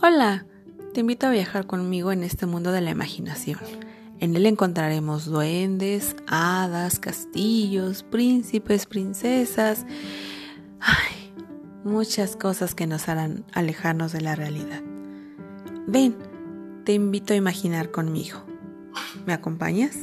Hola, te invito a viajar conmigo en este mundo de la imaginación. En él encontraremos duendes, hadas, castillos, príncipes, princesas. Ay, muchas cosas que nos harán alejarnos de la realidad. Ven, te invito a imaginar conmigo. ¿Me acompañas?